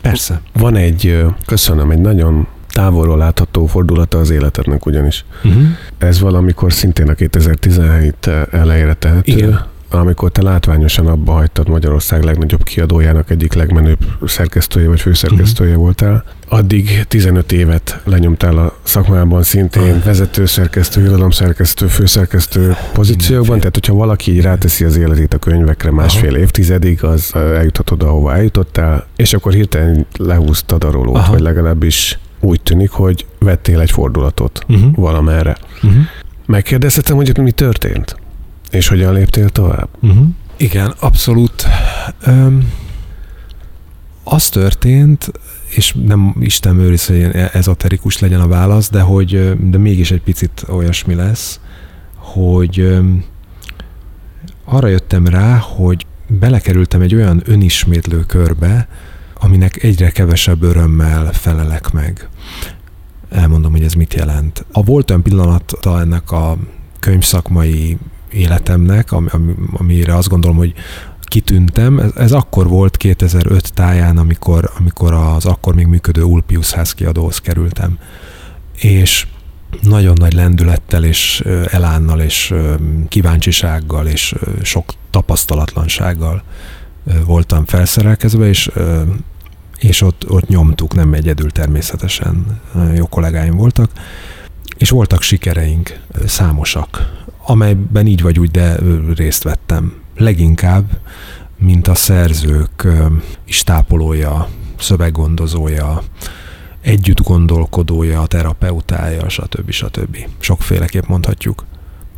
Persze. Van egy, köszönöm, egy nagyon távolról látható fordulata az életednek ugyanis. Uh-huh. Ez valamikor szintén a 2017 elejére tehető. Igen. Amikor te látványosan abba hagytad Magyarország legnagyobb kiadójának egyik legmenőbb szerkesztője vagy főszerkesztője uh-huh. voltál, addig 15 évet lenyomtál a szakmában szintén uh-huh. vezető szerkesztő, irodalomszerkesztő, főszerkesztő pozíciókban, tehát hogyha valaki így ráteszi az életét a könyvekre másfél uh-huh. évtizedig, az eljuthat oda, ahova eljutottál, és akkor hirtelen lehúztad a rolót, uh-huh. vagy legalábbis úgy tűnik, hogy vettél egy fordulatot uh-huh. valamerre. Uh-huh. Megkérdezhetem, hogy mi történt? És hogyan léptél tovább? Uh-huh. Igen, abszolút. Um, az történt, és nem Isten őriz, hogy ilyen ezoterikus legyen a válasz, de hogy de mégis egy picit olyasmi lesz, hogy arra jöttem rá, hogy belekerültem egy olyan önismétlő körbe, aminek egyre kevesebb örömmel felelek meg. Elmondom, hogy ez mit jelent. A volt olyan pillanata ennek a könyvszakmai életemnek, ami, amire azt gondolom, hogy kitűntem. Ez, ez akkor volt 2005 táján, amikor, amikor az akkor még működő Ulpius házkiadóhoz kerültem. És nagyon nagy lendülettel és elánnal és kíváncsisággal és sok tapasztalatlansággal voltam felszerelkezve, és, és ott, ott nyomtuk, nem egyedül természetesen, jó kollégáim voltak, és voltak sikereink, számosak, amelyben így vagy úgy, de részt vettem. Leginkább, mint a szerzők istápolója, szöveggondozója, együtt gondolkodója, terapeutája, stb. stb. Sokféleképp mondhatjuk.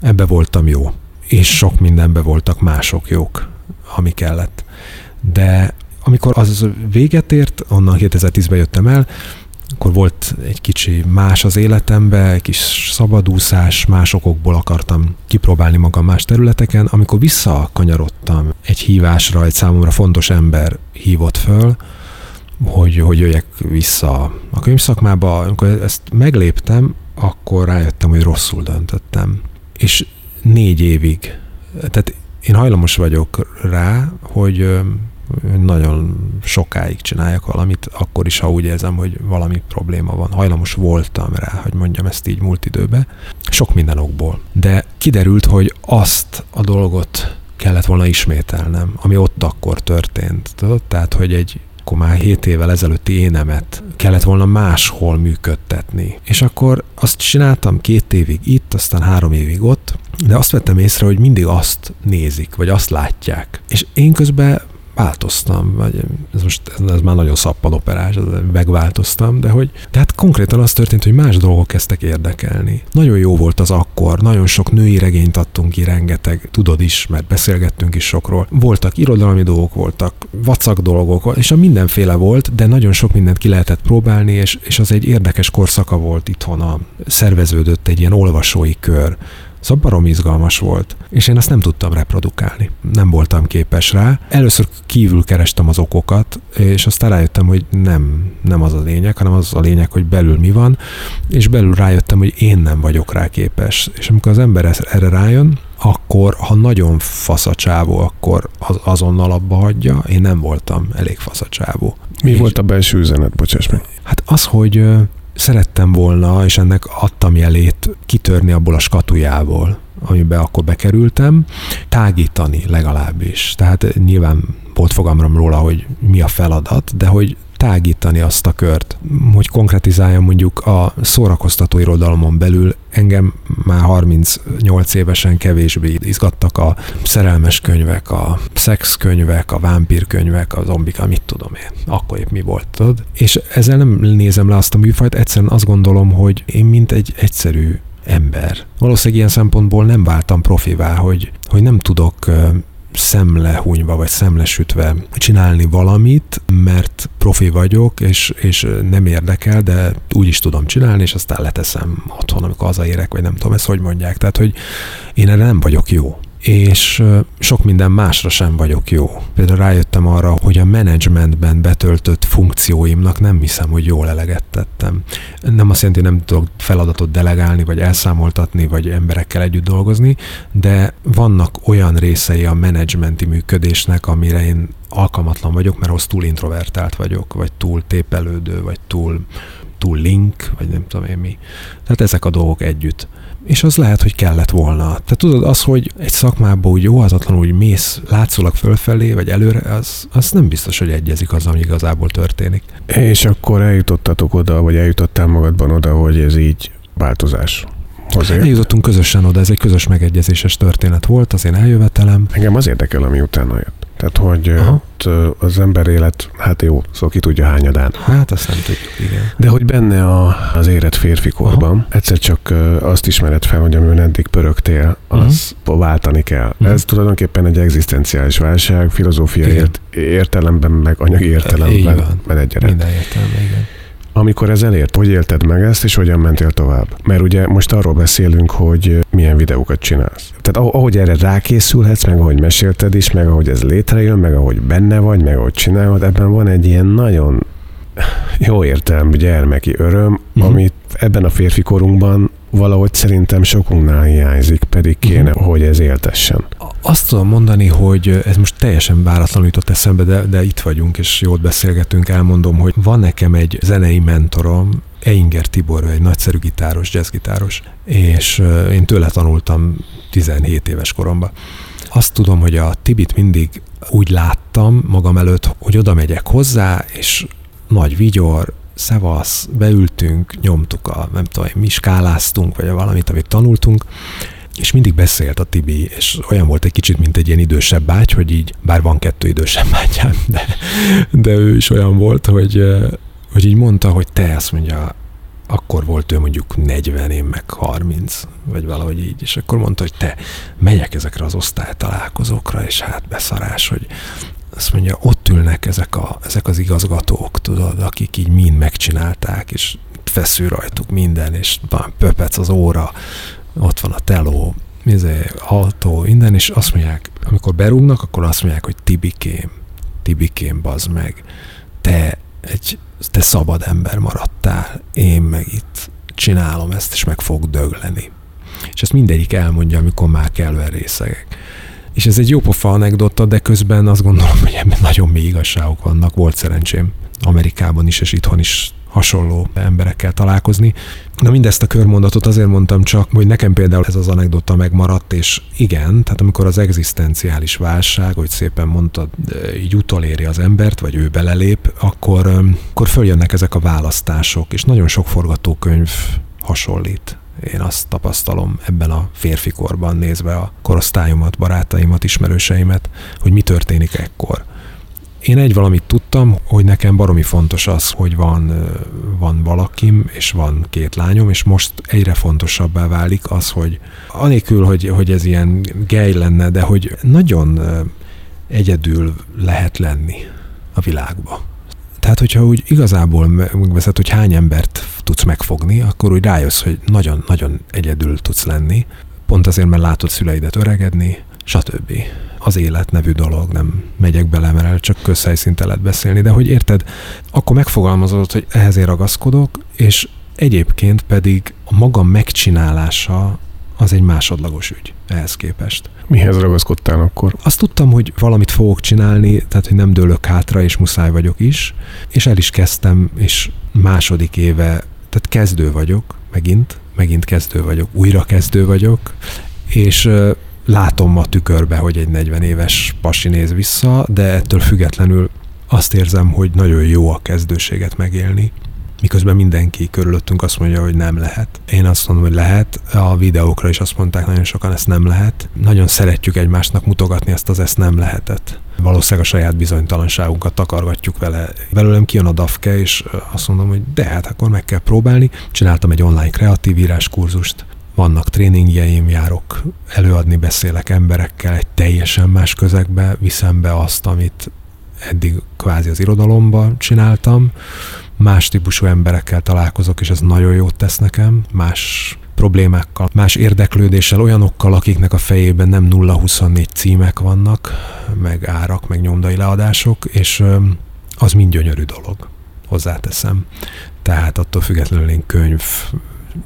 Ebbe voltam jó, és sok mindenbe voltak mások jók, ami kellett. De amikor az véget ért, onnan 2010-ben jöttem el, akkor volt egy kicsi más az életemben, egy kis szabadúszás, más okokból akartam kipróbálni magam más területeken. Amikor visszakanyarodtam egy hívásra, egy számomra fontos ember hívott föl, hogy, hogy jöjjek vissza a könyvszakmába, amikor ezt megléptem, akkor rájöttem, hogy rosszul döntöttem. És négy évig, tehát én hajlamos vagyok rá, hogy nagyon sokáig csináljak valamit, akkor is, ha úgy érzem, hogy valami probléma van. Hajlamos voltam rá, hogy mondjam ezt így múlt időbe. Sok minden okból. De kiderült, hogy azt a dolgot kellett volna ismételnem, ami ott akkor történt. Tehát, hogy egy akkor már 7 évvel ezelőtti énemet kellett volna máshol működtetni. És akkor azt csináltam két évig itt, aztán három évig ott, de azt vettem észre, hogy mindig azt nézik, vagy azt látják. És én közben változtam, vagy ez most ez már nagyon szappanoperás, megváltoztam, de hogy tehát konkrétan az történt, hogy más dolgok kezdtek érdekelni. Nagyon jó volt az akkor, nagyon sok női regényt adtunk ki, rengeteg, tudod is, mert beszélgettünk is sokról. Voltak irodalmi dolgok, voltak vacak dolgok, és a mindenféle volt, de nagyon sok mindent ki lehetett próbálni, és, és az egy érdekes korszaka volt itthon, a, szerveződött egy ilyen olvasói kör, Szóval barom izgalmas volt, és én azt nem tudtam reprodukálni. Nem voltam képes rá. Először kívül kerestem az okokat, és aztán rájöttem, hogy nem, nem az a lényeg, hanem az a lényeg, hogy belül mi van, és belül rájöttem, hogy én nem vagyok rá képes. És amikor az ember erre rájön, akkor, ha nagyon faszacsávó, akkor az, azonnal abba hagyja. Én nem voltam elég faszacsávó. Mi és volt a belső üzenet, bocsáss meg? Hát az, hogy szerettem volna, és ennek adtam jelét kitörni abból a skatujából, amiben akkor bekerültem, tágítani legalábbis. Tehát nyilván volt fogalmam róla, hogy mi a feladat, de hogy tágítani azt a kört, hogy konkretizáljam mondjuk a szórakoztató irodalomon belül engem már 38 évesen kevésbé izgattak a szerelmes könyvek, a szex könyvek, a vámpír könyvek, a zombik, mit tudom én. Akkor épp mi volt, tudod? És ezzel nem nézem le azt a műfajt, egyszerűen azt gondolom, hogy én mint egy egyszerű ember. Valószínűleg ilyen szempontból nem váltam profivá, hogy, hogy nem tudok szemlehunyva vagy szemlesütve csinálni valamit, mert profi vagyok, és, és nem érdekel, de úgy is tudom csinálni, és aztán leteszem otthon, amikor hazaérek, vagy nem tudom ezt hogy mondják. Tehát, hogy én erre nem vagyok jó és sok minden másra sem vagyok jó. Például rájöttem arra, hogy a menedzsmentben betöltött funkcióimnak nem hiszem, hogy jól eleget tettem. Nem azt jelenti, hogy nem tudok feladatot delegálni, vagy elszámoltatni, vagy emberekkel együtt dolgozni, de vannak olyan részei a menedzsmenti működésnek, amire én alkalmatlan vagyok, mert az túl introvertált vagyok, vagy túl tépelődő, vagy túl túl link, vagy nem tudom én mi. Tehát ezek a dolgok együtt. És az lehet, hogy kellett volna. Tehát tudod, az, hogy egy szakmából úgy óhatatlanul úgy mész látszólag fölfelé, vagy előre, az, az nem biztos, hogy egyezik az, ami igazából történik. És akkor eljutottatok oda, vagy eljutottál magadban oda, hogy ez így változás. Azért. Eljutottunk közösen oda, ez egy közös megegyezéses történet volt, az én eljövetelem. Engem az érdekel, ami utána jött. Tehát, hogy Aha. az ember élet, hát jó, szóval ki tudja hányadán. Hát azt nem tudjuk, igen. De hogy benne a, az érett férfi korban, egyszer csak azt ismered fel, hogy amiben eddig pörögtél, az uh-huh. váltani kell. Mhm. Ez tulajdonképpen egy egzisztenciális válság, filozófiai Igen. ért, értelemben, meg anyagi értelemben, van. mert egyaránt. Minden értelme, igen. Amikor ez elért, hogy élted meg ezt, és hogyan mentél tovább? Mert ugye most arról beszélünk, hogy milyen videókat csinálsz. Tehát ah- ahogy erre rákészülhetsz, meg ahogy mesélted is, meg ahogy ez létrejön, meg ahogy benne vagy, meg ahogy csinálod, ebben van egy ilyen nagyon jó értelmű gyermeki öröm, Mhm. uh-huh. amit ebben a férfi korunkban valahogy szerintem sokunknál hiányzik, pedig kéne, uh-huh. hogy ez éltessen. Azt tudom mondani, hogy ez most teljesen váratlanul jutott eszembe, de, de itt vagyunk, és jót beszélgetünk, elmondom, hogy van nekem egy zenei mentorom, Einger Tibor, egy nagyszerű gitáros, jazzgitáros, és én tőle tanultam 17 éves koromban. Azt tudom, hogy a Tibit mindig úgy láttam magam előtt, hogy oda megyek hozzá, és nagy vigyor, szevasz, beültünk, nyomtuk a, nem tudom, mi skáláztunk, vagy valamit, amit tanultunk, és mindig beszélt a Tibi, és olyan volt egy kicsit, mint egy ilyen idősebb báty, hogy így, bár van kettő idősebb bátyám, de, de ő is olyan volt, hogy, hogy így mondta, hogy te azt mondja, akkor volt ő mondjuk 40, én meg 30, vagy valahogy így, és akkor mondta, hogy te, megyek ezekre az osztálytalálkozókra, és hát beszarás, hogy azt mondja, ott ülnek ezek, a, ezek az igazgatók, tudod, akik így mind megcsinálták, és feszül rajtuk minden, és van pöpec az óra, ott van a teló, izé, autó, minden, és azt mondják, amikor berúgnak, akkor azt mondják, hogy Tibikém, Tibikém, bazd meg, te egy, te szabad ember maradtál, én meg itt csinálom ezt, és meg fog dögleni. És ezt mindegyik elmondja, amikor már kellően részegek. És ez egy jópofa anekdota, de közben azt gondolom, hogy ebben nagyon mély igazságok vannak. Volt szerencsém Amerikában is, és itthon is hasonló emberekkel találkozni. Na mindezt a körmondatot azért mondtam csak, hogy nekem például ez az anekdota megmaradt, és igen, tehát amikor az egzisztenciális válság, hogy szépen mondtad, így utoléri az embert, vagy ő belelép, akkor, akkor följönnek ezek a választások, és nagyon sok forgatókönyv hasonlít. Én azt tapasztalom ebben a férfi korban nézve a korosztályomat, barátaimat, ismerőseimet, hogy mi történik ekkor. Én egy valamit tudtam, hogy nekem baromi fontos az, hogy van, van valakim, és van két lányom, és most egyre fontosabbá válik az, hogy anélkül, hogy, hogy ez ilyen gej lenne, de hogy nagyon egyedül lehet lenni a világba. Tehát, hogyha úgy igazából me- megveszed, hogy hány embert tudsz megfogni, akkor úgy rájössz, hogy nagyon-nagyon egyedül tudsz lenni, pont azért, mert látod szüleidet öregedni, stb. Az élet nevű dolog, nem megyek bele, mert el csak közhelyszinte lehet beszélni, de hogy érted, akkor megfogalmazod, hogy ehhez én ragaszkodok, és egyébként pedig a maga megcsinálása az egy másodlagos ügy ehhez képest. Mihez ragaszkodtál akkor? Azt tudtam, hogy valamit fogok csinálni, tehát hogy nem dőlök hátra, és muszáj vagyok is, és el is kezdtem, és második éve, tehát kezdő vagyok, megint, megint kezdő vagyok, újra kezdő vagyok, és látom a tükörbe, hogy egy 40 éves pasi néz vissza, de ettől függetlenül azt érzem, hogy nagyon jó a kezdőséget megélni, miközben mindenki körülöttünk azt mondja, hogy nem lehet. Én azt mondom, hogy lehet. A videókra is azt mondták nagyon sokan, ezt nem lehet. Nagyon szeretjük egymásnak mutogatni ezt az ezt nem lehetet. Valószínűleg a saját bizonytalanságunkat takargatjuk vele. Belőlem kijön a dafke, és azt mondom, hogy de hát akkor meg kell próbálni. Csináltam egy online kreatív írás kurzust, vannak tréningjeim, járok előadni, beszélek emberekkel egy teljesen más közegbe, viszem be azt, amit eddig kvázi az irodalomban csináltam, más típusú emberekkel találkozok, és ez nagyon jót tesz nekem, más problémákkal, más érdeklődéssel, olyanokkal, akiknek a fejében nem 0-24 címek vannak, meg árak, meg nyomdai leadások, és az mind gyönyörű dolog, hozzáteszem. Tehát attól függetlenül én könyv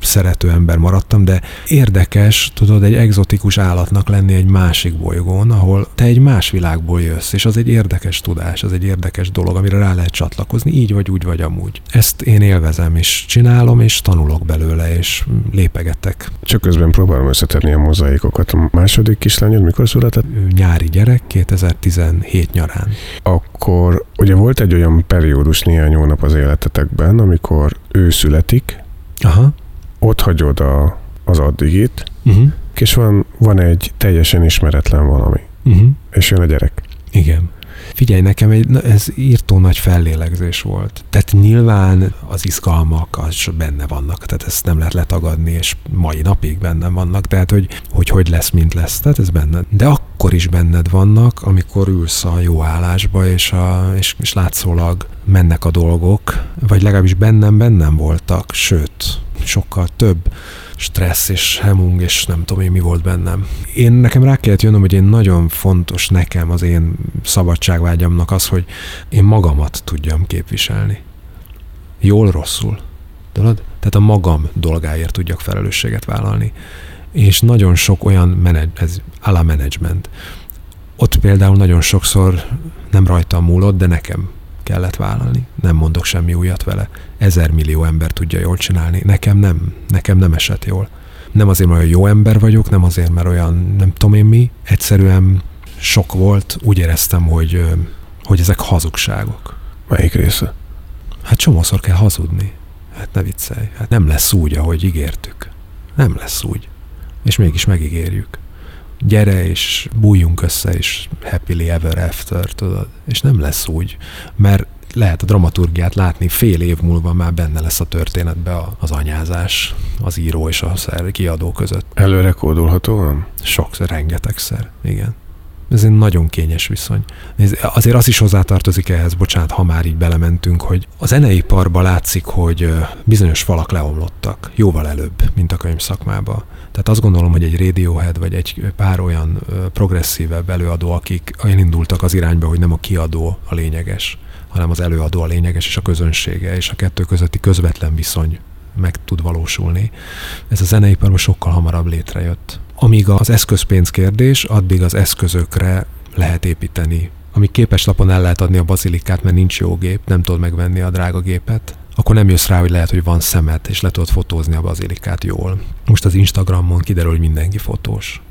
szerető ember maradtam, de érdekes, tudod, egy egzotikus állatnak lenni egy másik bolygón, ahol te egy más világból jössz, és az egy érdekes tudás, az egy érdekes dolog, amire rá lehet csatlakozni, így vagy úgy vagy amúgy. Ezt én élvezem, és csinálom, és tanulok belőle, és lépegetek. Csak közben próbálom összetenni a mozaikokat. A második kislányod mikor született? Nyári gyerek, 2017 nyarán. Akkor ugye volt egy olyan periódus néhány hónap az életetekben, amikor ő születik, Aha. Ott hagyod a, az addigit, Uh-huh. és van, van egy teljesen ismeretlen valami, Uh-huh. és jön a gyerek. Igen. Figyelj, nekem egy, na, ez írtó nagy fellélegzés volt. Tehát nyilván az izgalmak az benne vannak, tehát ezt nem lehet letagadni, és mai napig benne vannak, tehát hogy, hogy hogy lesz, mint lesz, tehát ez benned. De akkor is benned vannak, amikor ülsz a jó állásba, és, a, és, és látszólag mennek a dolgok, vagy legalábbis bennem bennem voltak, sőt, sokkal több stressz és hemung, és nem tudom én mi volt bennem. Én nekem rá kellett jönnöm, hogy én nagyon fontos nekem az én szabadságvágyamnak az, hogy én magamat tudjam képviselni. Jól, rosszul. Tudod? Tehát a magam dolgáért tudjak felelősséget vállalni. És nagyon sok olyan menedzs, ez ala management. Ott például nagyon sokszor nem rajtam múlott, de nekem kellett vállalni. Nem mondok semmi újat vele. Ezer millió ember tudja jól csinálni. Nekem nem. Nekem nem esett jól. Nem azért, mert olyan jó ember vagyok, nem azért, mert olyan nem tudom én mi. Egyszerűen sok volt. Úgy éreztem, hogy, hogy ezek hazugságok. Melyik része? Hát csomószor kell hazudni. Hát ne viccelj. Hát nem lesz úgy, ahogy ígértük. Nem lesz úgy. És mégis megígérjük. Gyere és bújjunk össze, és happily ever after, tudod. És nem lesz úgy, mert lehet a dramaturgiát látni, fél év múlva már benne lesz a történetbe az anyázás, az író és a kiadó között. Előre kódolhatóan? Sokszor, rengetegszer, igen. Ez egy nagyon kényes viszony. Nézd, Azért az is hozzátartozik ehhez, bocsánat, ha már így belementünk, hogy a zeneiparban látszik, hogy bizonyos falak leomlottak, jóval előbb, mint a könyvszakmába. Tehát azt gondolom, hogy egy Radiohead, vagy egy pár olyan progresszívebb előadó, akik olyan indultak az irányba, hogy nem a kiadó a lényeges, hanem az előadó a lényeges, és a közönsége, és a kettő közötti közvetlen viszony meg tud valósulni. Ez a zeneiparban sokkal hamarabb létrejött. Amíg az eszközpénz kérdés, addig az eszközökre lehet építeni. Amíg képeslapon el lehet adni a bazilikát, mert nincs jó gép, nem tudod megvenni a drága gépet, akkor nem jössz rá, hogy lehet, hogy van szemet, és le tudod fotózni a bazilikát jól. Most az Instagramon kiderül, hogy mindenki fotós.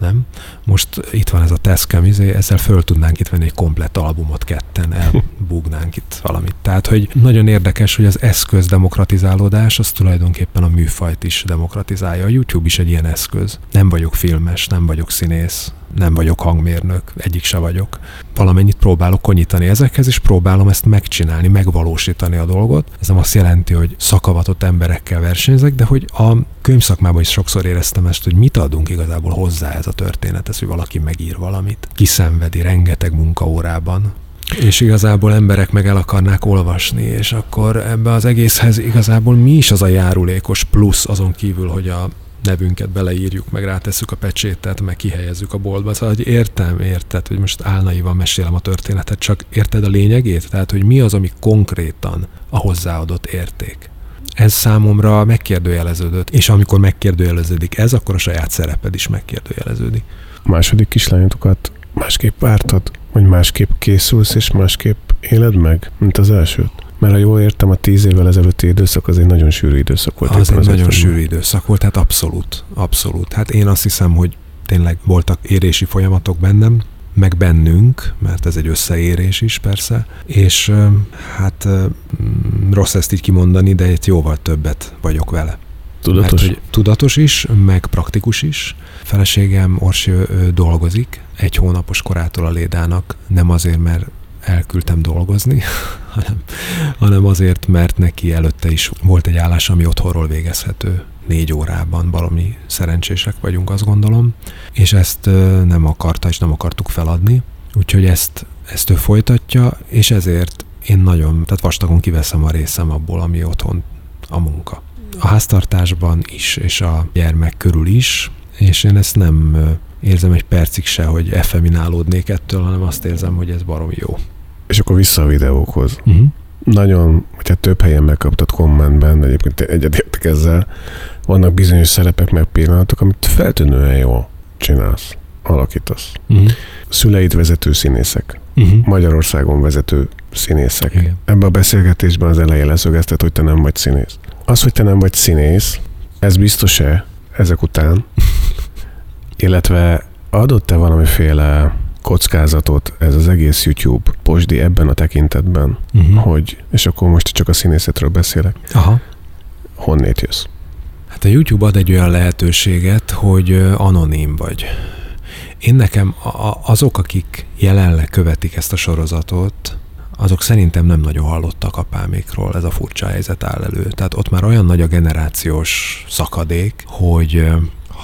Nem? Most itt van ez a Tascam, izé, ezzel föl tudnánk itt venni egy komplett albumot ketten, elbugnánk itt valamit. Tehát, hogy nagyon érdekes, hogy az eszköz demokratizálódás, az tulajdonképpen a műfajt is demokratizálja. A YouTube is egy ilyen eszköz. Nem vagyok filmes, nem vagyok színész, nem vagyok hangmérnök, egyik se vagyok. Valamennyit próbálok konyítani ezekhez, és próbálom ezt megcsinálni, megvalósítani a dolgot. Ez nem azt jelenti, hogy szakavatott emberekkel versenyzek, de hogy a könyvszakmában is sokszor éreztem ezt, hogy mit adunk igazából hozzá ez a történethez, hogy valaki megír valamit. Kiszenvedi rengeteg munkaórában, és igazából emberek meg el akarnák olvasni, és akkor ebbe az egészhez igazából mi is az a járulékos plusz azon kívül, hogy a nevünket beleírjuk, meg rátesszük a pecsétet, meg kihelyezzük a boltba. Szóval, hogy értem, érted, hogy most álnaivan mesélem a történetet, csak érted a lényegét? Tehát, hogy mi az, ami konkrétan a hozzáadott érték. Ez számomra megkérdőjeleződött, és amikor megkérdőjeleződik ez, akkor a saját szereped is megkérdőjeleződik. A második kislányotokat másképp vártad? Vagy másképp készülsz, és másképp éled meg, mint az elsőt? Mert ha jól értem, a tíz évvel ezelőtti időszak az egy nagyon sűrű időszak volt. Az egy nagyon sűrű időszak volt, hát abszolút, abszolút. Hát én azt hiszem, hogy tényleg voltak érési folyamatok bennem, meg bennünk, mert ez egy összeérés is persze, és hát mm, rossz ezt így kimondani, de itt jóval többet vagyok vele. Tudatos? Mert, hogy tudatos is, meg praktikus is. Feleségem Orsi dolgozik, egy hónapos korától a Lédának, nem azért, mert elküldtem dolgozni, [LAUGHS] hanem, hanem azért, mert neki előtte is volt egy állás, ami otthonról végezhető. Négy órában, valami szerencsések vagyunk, azt gondolom, és ezt nem akarta, és nem akartuk feladni, úgyhogy ezt, ezt ő folytatja, és ezért én nagyon, tehát vastagon kiveszem a részem abból, ami otthon a munka. A háztartásban is, és a gyermek körül is, és én ezt nem érzem egy percig se, hogy effeminálódnék ettől, hanem azt érzem, hogy ez barom jó. És akkor vissza a videókhoz. Uh-huh. nagyon, hát több helyen megkaptad kommentben, egyébként egyetértek ezzel, vannak bizonyos szerepek meg pillanatok, amit feltűnően jól csinálsz, alakítasz. Uh-huh. Szüleid vezető színészek, Uh-huh. Magyarországon vezető színészek. Igen. Ebben a beszélgetésben az elején leszögezted, hogy te nem vagy színész. Az, hogy te nem vagy színész, ez biztos-e ezek után? [LAUGHS] Illetve adott-e valamiféle kockázatot ez az egész YouTube posdi ebben a tekintetben, Uh-huh. hogy, és akkor most csak a színészetről beszélek, Aha. honnét jössz? Hát a YouTube ad egy olyan lehetőséget, hogy anonim vagy. Én nekem azok, akik jelenleg követik ezt a sorozatot, azok szerintem nem nagyon hallottak apámékról, ez a furcsa helyzet áll elő. Tehát ott már olyan nagy a generációs szakadék, hogy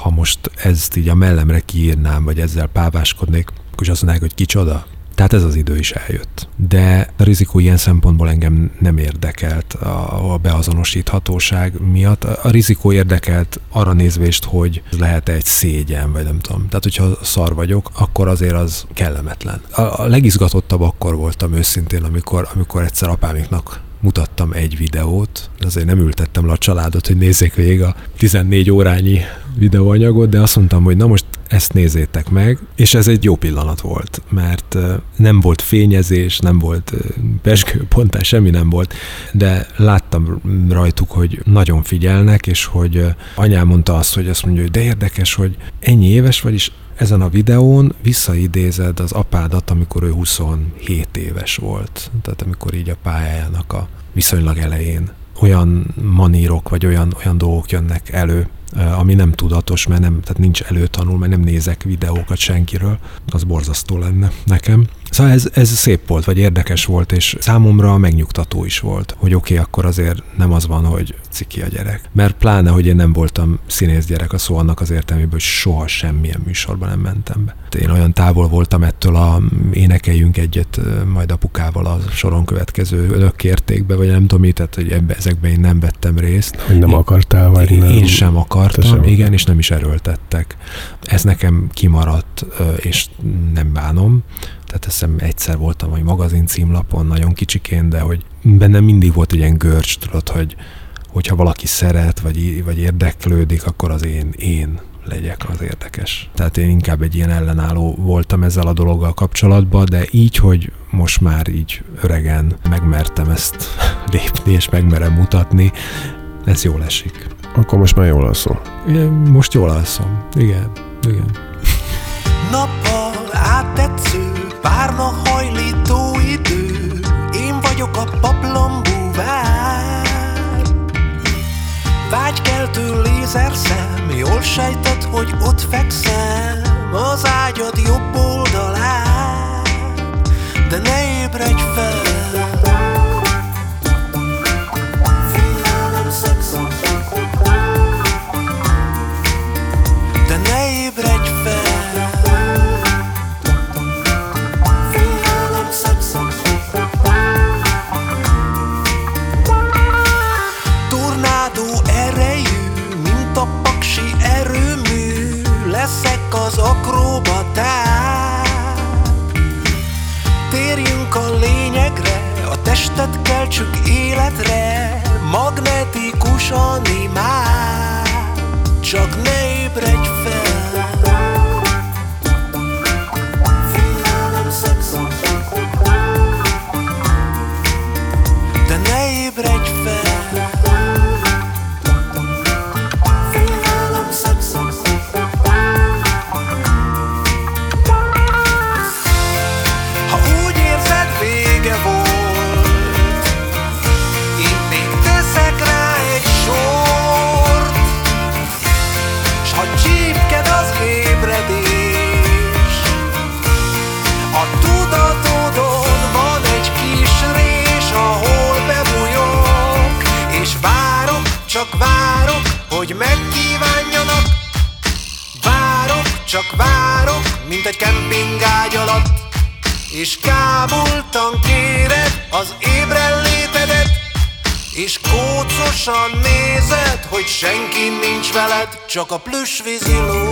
ha most ezt így a mellemre kiírnám, vagy ezzel páváskodnék, akkor azt mondanák, hogy kicsoda. Tehát ez az idő is eljött. De a rizikó ilyen szempontból engem nem érdekelt a, beazonosíthatóság miatt. A rizikó érdekelt arra nézvést, hogy lehet egy szégyen, vagy nem tudom. Tehát, hogyha szar vagyok, akkor azért az kellemetlen. A, a legizgatottabb akkor voltam őszintén, amikor, amikor egyszer apámiknak mutattam egy videót, azért nem ültettem le a családot, hogy nézzék végig a 14 órányi videóanyagot, de azt mondtam, hogy na most ezt nézzétek meg, és ez egy jó pillanat volt, mert nem volt fényezés, nem volt ö, peskőpontás, semmi nem volt, de láttam rajtuk, hogy nagyon figyelnek, és hogy anyám mondta azt, hogy azt mondja, hogy de érdekes, hogy ennyi éves vagy, és ezen a videón visszaidézed az apádat, amikor ő 27 éves volt. Tehát amikor így a pályájának a viszonylag elején olyan manírok, vagy olyan, olyan dolgok jönnek elő, ami nem tudatos, mert nem, tehát nincs előtanul, mert nem nézek videókat senkiről, az borzasztó lenne nekem. Szóval ez, ez szép volt, vagy érdekes volt, és számomra megnyugtató is volt, hogy oké, okay, akkor azért nem az van, hogy ciki a gyerek. Mert pláne, hogy én nem voltam színész gyerek a szó annak az értelmében, hogy soha semmilyen műsorban nem mentem be. Én olyan távol voltam ettől a énekeljünk egyet ö, majd apukával a soron következő önökértékbe, vagy nem tudom mit, tehát hogy ebbe, ezekben én nem vettem részt. Hogy nem Én- akartál, vagy én, nem? Én sem akartam, igen, és nem is erőltettek. Ez nekem kimaradt, és nem bánom. Tehát hiszem egyszer voltam egy magazin címlapon, nagyon kicsikén, de hogy bennem mindig volt egy ilyen görcs, tudod, hogy hogyha valaki szeret, vagy, vagy érdeklődik, akkor az én, én legyek az érdekes. Tehát én inkább egy ilyen ellenálló voltam ezzel a dologgal kapcsolatban, de így, hogy most már így öregen megmertem ezt [LAUGHS] lépni, és megmerem mutatni, ez jól esik. Akkor most már jól alszol. Igen, Most jól alszom. Igen, igen. Nappal áttetsző, párna hajlító idő, én vagyok a paplambúvár. Vágykeltő lézerszem, jól sejtett, hogy ott fekszem az ágyad jobb oldalán, de ne ébredj fel. Csak a plüss víziló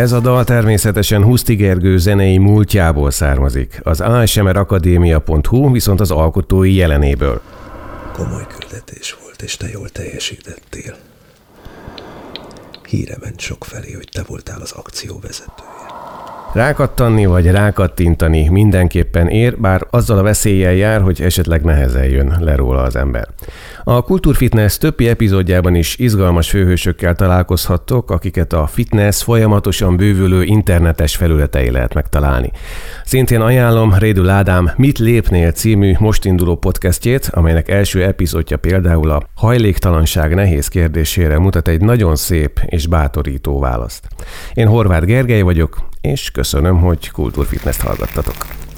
Ez a dal természetesen Huszti Gergő zenei múltjából származik, az asmrakadémia.hu viszont az alkotói jelenéből. Komoly küldetés volt, és te jól teljesítettél. Híre ment sok felé, hogy te voltál az akcióvezetője. Rákattanni vagy rákattintani mindenképpen ér, bár azzal a veszéllyel jár, hogy esetleg nehezen jön le róla az ember. A Kultúrfitness többi epizódjában is izgalmas főhősökkel találkozhattok, akiket a fitness folyamatosan bővülő internetes felületei lehet megtalálni. Szintén ajánlom Rédül Ádám Mit lépnél című most induló podcastjét, amelynek első epizódja például a hajléktalanság nehéz kérdésére mutat egy nagyon szép és bátorító választ. Én Horváth Gergely vagyok, és köszönöm, hogy Kultúrfitness-t hallgattatok.